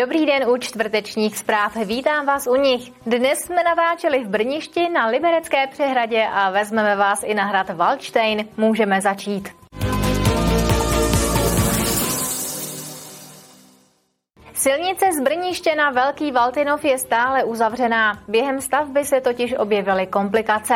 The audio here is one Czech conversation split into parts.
Dobrý den u čtvrtečních zpráv, vítám vás u nich. Dnes jsme natáčeli v Brništi na Liberecké přehradě a vezmeme vás i na hrad Waldstein. Můžeme začít. Silnice z Brniště na Velký Valtinov je stále uzavřená. Během stavby se totiž objevily komplikace.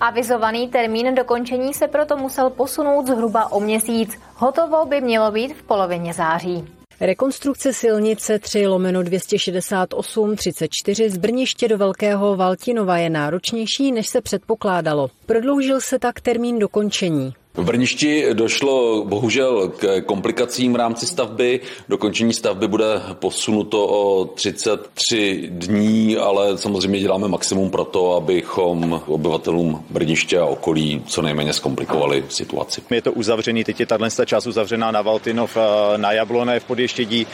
Avizovaný termín dokončení se proto musel posunout zhruba o měsíc. Hotovo by mělo být v polovině září. Rekonstrukce silnice 3 lomeno 268 34 z Brniště do Velkého Valtinova je náročnější, než se předpokládalo. Prodloužil se tak termín dokončení. V Brništi došlo bohužel k komplikacím v rámci stavby. Dokončení stavby bude posunuto o 33 dní, ale samozřejmě děláme maximum pro to, abychom obyvatelům Brniště a okolí co nejméně zkomplikovali situaci. Je to uzavřený, teď je tato část uzavřená na Valtinov, na Jablone v Podještědí.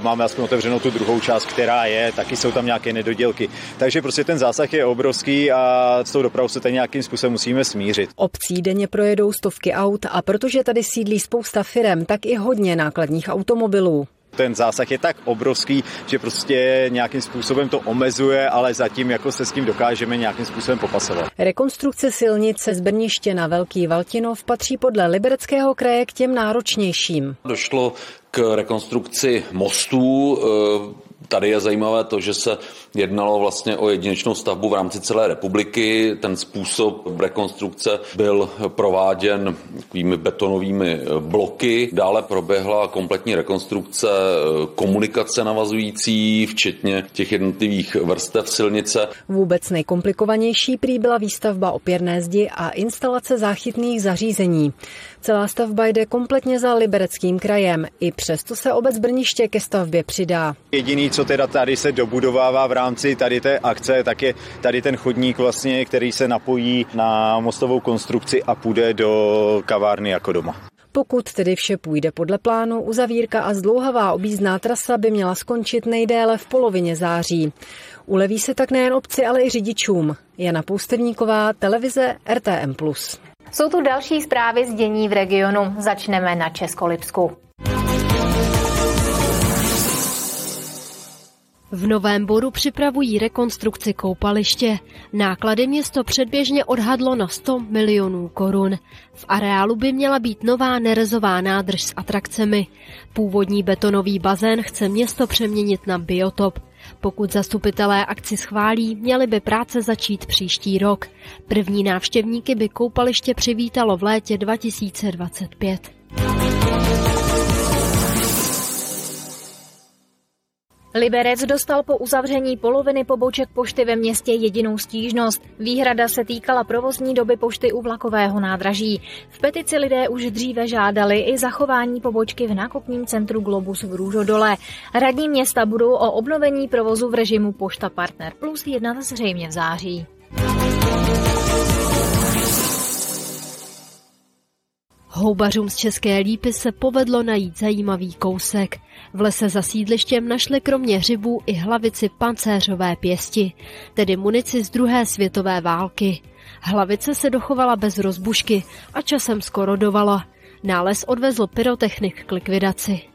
Máme aspoň otevřenou tu druhou část, která je, taky jsou tam nějaké nedodělky. Takže prostě ten zásah je obrovský a s tou dopravou se tady nějakým způsobem musíme smířit. Obcí denně projedou stovky aut a protože tady sídlí spousta firem, tak i hodně nákladních automobilů. Ten zásah je tak obrovský, že prostě nějakým způsobem to omezuje, ale zatím jako se s tím dokážeme nějakým způsobem popasovat. Rekonstrukce silnice z Brniště na Velký Valtinov patří podle Libereckého kraje k těm náročnějším. Došlo k rekonstrukci mostů, Tady je zajímavé to, že se jednalo vlastně o jedinečnou stavbu v rámci celé republiky. Ten způsob rekonstrukce byl prováděn takovými betonovými bloky. Dále proběhla kompletní rekonstrukce komunikace navazující, včetně těch jednotlivých vrstev silnice. Vůbec nejkomplikovanější prý byla výstavba opěrné zdi a instalace záchytných zařízení. Celá stavba jde kompletně za libereckým krajem. I přesto se obec Brniště ke stavbě přidá. Jediný, co teda tady se dobudovává v rámci tady té akce, tak je tady ten chodník vlastně, který se napojí na mostovou konstrukci a půjde do kavárny jako doma. Pokud tedy vše půjde podle plánu, uzavírka a zdlouhavá objízdná trasa by měla skončit nejdéle v polovině září. Uleví se tak nejen obci, ale i řidičům. Jana Poustevníková, televize RTM+. Jsou tu další zprávy z dění v regionu. Začneme na Českolipsku. V Novém Boru připravují rekonstrukci koupaliště. Náklady město předběžně odhadlo na 100 milionů korun. V areálu by měla být nová nerezová nádrž s atrakcemi. Původní betonový bazén chce město přeměnit na biotop. Pokud zastupitelé akci schválí, měly by práce začít příští rok. První návštěvníky by koupaliště přivítalo v létě 2025. Liberec dostal po uzavření poloviny poboček pošty ve městě jedinou stížnost. Výhrada se týkala provozní doby pošty u vlakového nádraží. V petici lidé už dříve žádali i zachování pobočky v nákupním centru Globus v Růžodole. Radní města budou o obnovení provozu v režimu Pošta Partner Plus jednat zřejmě v září. Houbařům z České lípy se povedlo najít zajímavý kousek. V lese za sídlištěm našli kromě hřibů i hlavici pancéřové pěsti, tedy munici z druhé světové války. Hlavice se dochovala bez rozbušky a časem skoro dovala. Nález odvezl pyrotechnik k likvidaci.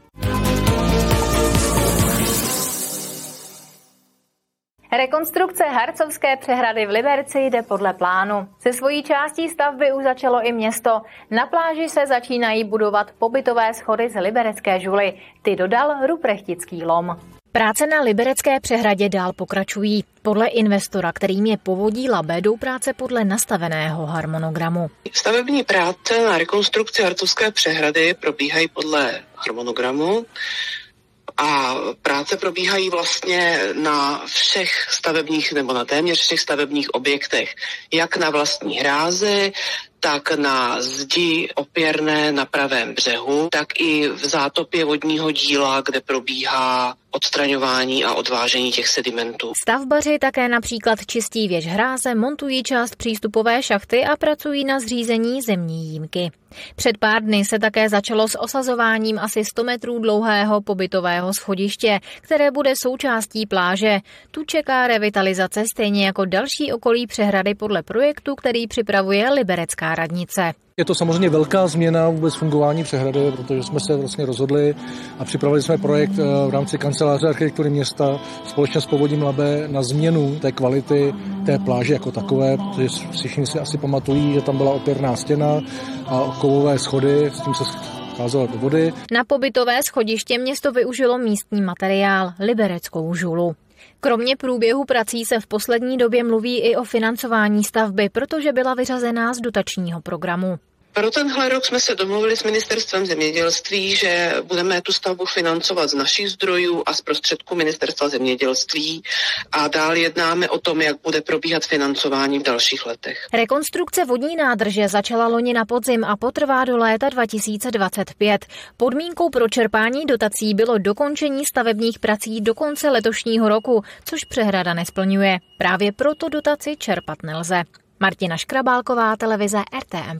Rekonstrukce Harcovské přehrady v Liberci jde podle plánu. Se svojí částí stavby už začalo i město. Na pláži se začínají budovat pobytové schody z liberecké žuly. Ty dodal Ruprechtický lom. Práce na Liberecké přehradě dál pokračují. Podle investora, kterým je povodí Labe, jdou práce podle nastaveného harmonogramu. Stavební práce na rekonstrukci Harcovské přehrady probíhají podle harmonogramu a práce probíhají vlastně na všech stavebních nebo na téměř všech stavebních objektech, jak na vlastní hrázi, tak na zdi opěrné na pravém břehu, tak i v zátopě vodního díla, kde probíhá odstraňování a odvážení těch sedimentů. Stavbaři také například čistí věž hráze, montují část přístupové šachty a pracují na zřízení zemní jímky. Před pár dny se také začalo s osazováním asi 100 metrů dlouhého pobytového schodiště, které bude součástí pláže. Tu čeká revitalizace stejně jako další okolí přehrady podle projektu, který připravuje Liberecká liberecká radnice. Je to samozřejmě velká změna vůbec fungování přehrady, protože jsme se vlastně rozhodli a připravili jsme projekt eh, v rámci kanceláře architektury města společně s povodím Labe na změnu té kvality té pláže jako takové, protože všichni si asi pamatují, že tam byla opěrná stěna a kovové schody, s tím se scházelo do vody. Na pobytové schodiště město využilo místní materiál, libereckou žulu. Kromě průběhu prací se v poslední době mluví i o financování stavby, protože byla vyřazená z dotačního programu. Pro tenhle rok jsme se domluvili s ministerstvem zemědělství, že budeme tu stavbu financovat z našich zdrojů a z prostředků ministerstva zemědělství a dál jednáme o tom, jak bude probíhat financování v dalších letech. Rekonstrukce vodní nádrže začala loni na podzim a potrvá do léta 2025. Podmínkou pro čerpání dotací bylo dokončení stavebních prací do konce letošního roku, což přehrada nesplňuje. Právě proto dotaci čerpat nelze. Martina Škrabálková, televize RTM+.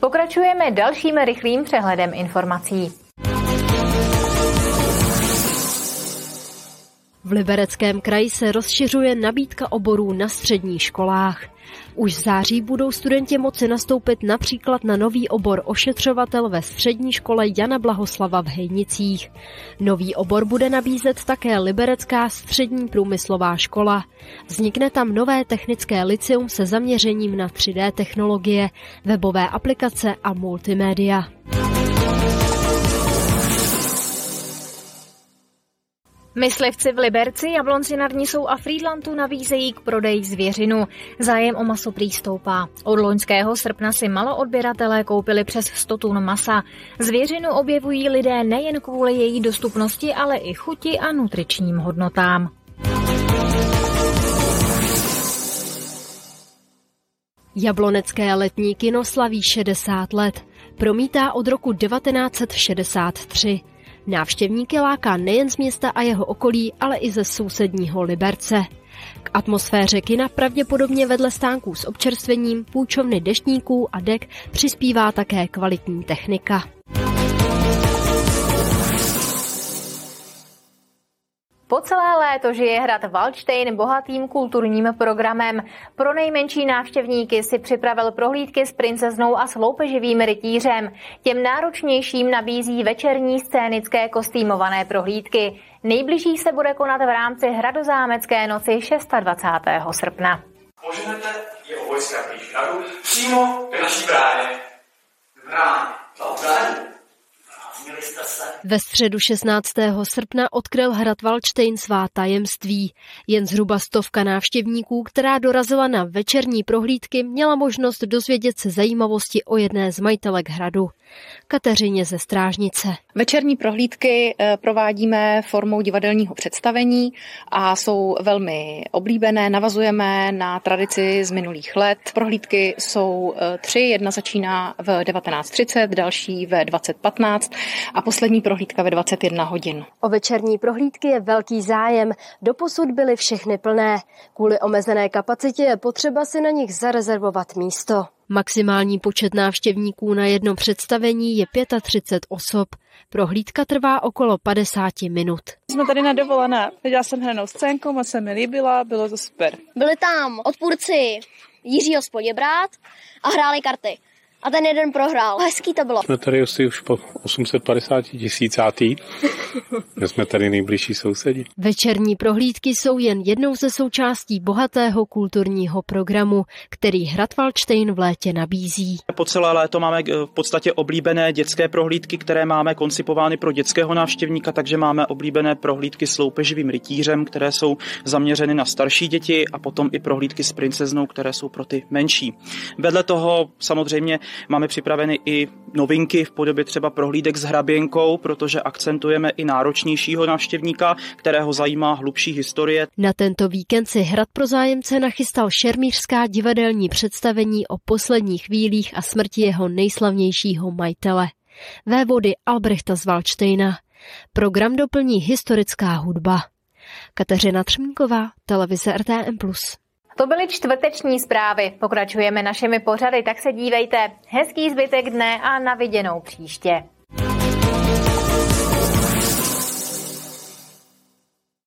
Pokračujeme dalším rychlým přehledem informací. V Libereckém kraji se rozšiřuje nabídka oborů na středních školách. Už v září budou studenti moci nastoupit například na nový obor ošetřovatel ve střední škole Jana Blahoslava v Hejnicích. Nový obor bude nabízet také Liberecká střední průmyslová škola. Vznikne tam nové technické liceum se zaměřením na 3D technologie, webové aplikace a multimédia. Myslivci v Liberci, Jablonci Nisou a Friedlandu nabízejí k prodeji zvěřinu. Zájem o maso prý stoupá. Od loňského srpna si maloodběratelé koupili přes 100 tun masa. Zvěřinu objevují lidé nejen kvůli její dostupnosti, ale i chuti a nutričním hodnotám. Jablonecké letní kino slaví 60 let. Promítá od roku 1963. Návštěvníky láká nejen z města a jeho okolí, ale i ze sousedního Liberce. K atmosféře kina pravděpodobně vedle stánků s občerstvením, půjčovny deštníků a dek přispívá také kvalitní technika. Po celé léto žije hrad Waldstein bohatým kulturním programem. Pro nejmenší návštěvníky si připravil prohlídky s princeznou a s loupeživým rytířem. Těm náročnějším nabízí večerní scénické kostýmované prohlídky. Nejbližší se bude konat v rámci Hradozámecké noci 26. srpna. Poženete jeho vojska hradu přímo k naší bráně. Bráně. Bráně. Ve středu 16. srpna odkryl hrad Valčtejn svá tajemství. Jen zhruba stovka návštěvníků, která dorazila na večerní prohlídky, měla možnost dozvědět se zajímavosti o jedné z majitelek hradu. Kateřině ze Strážnice. Večerní prohlídky eh, provádíme formou divadelního představení a jsou velmi oblíbené. Navazujeme na tradici z minulých let. Prohlídky jsou eh, tři, jedna začíná v 19.30, další ve 20.15 a poslední prohlídka ve 21 hodin. O večerní prohlídky je velký zájem. Doposud byly všechny plné. Kvůli omezené kapacitě je potřeba si na nich zarezervovat místo. Maximální počet návštěvníků na jedno představení je 35 osob. Prohlídka trvá okolo 50 minut. Jsme tady na dovolené. Viděla jsem hranou scénku, moc se mi líbila, bylo to super. Byli tam odpůrci Jiřího Spoděbrát a hráli karty a ten jeden prohrál. Hezký to bylo. Jsme tady asi už po 850 tisícátý. My jsme tady nejbližší sousedi. Večerní prohlídky jsou jen jednou ze součástí bohatého kulturního programu, který Hrad Valčtejn v létě nabízí. Po celé léto máme eh, v podstatě oblíbené dětské prohlídky, které máme koncipovány pro dětského návštěvníka, takže máme oblíbené prohlídky s loupeživým rytířem, které jsou zaměřeny na starší děti a potom i prohlídky s princeznou, které jsou pro ty menší. Vedle toho samozřejmě Máme připraveny i novinky v podobě třeba prohlídek s hraběnkou, protože akcentujeme i náročnějšího návštěvníka, kterého zajímá hlubší historie. Na tento víkend si Hrad pro zájemce nachystal šermířská divadelní představení o posledních chvílích a smrti jeho nejslavnějšího majitele. Vévody Albrechta z Valčtejna. Program doplní historická hudba. Kateřina Třmínková, televize RTM+. To byly čtvrteční zprávy. Pokračujeme našimi pořady, tak se dívejte. Hezký zbytek dne a na viděnou příště.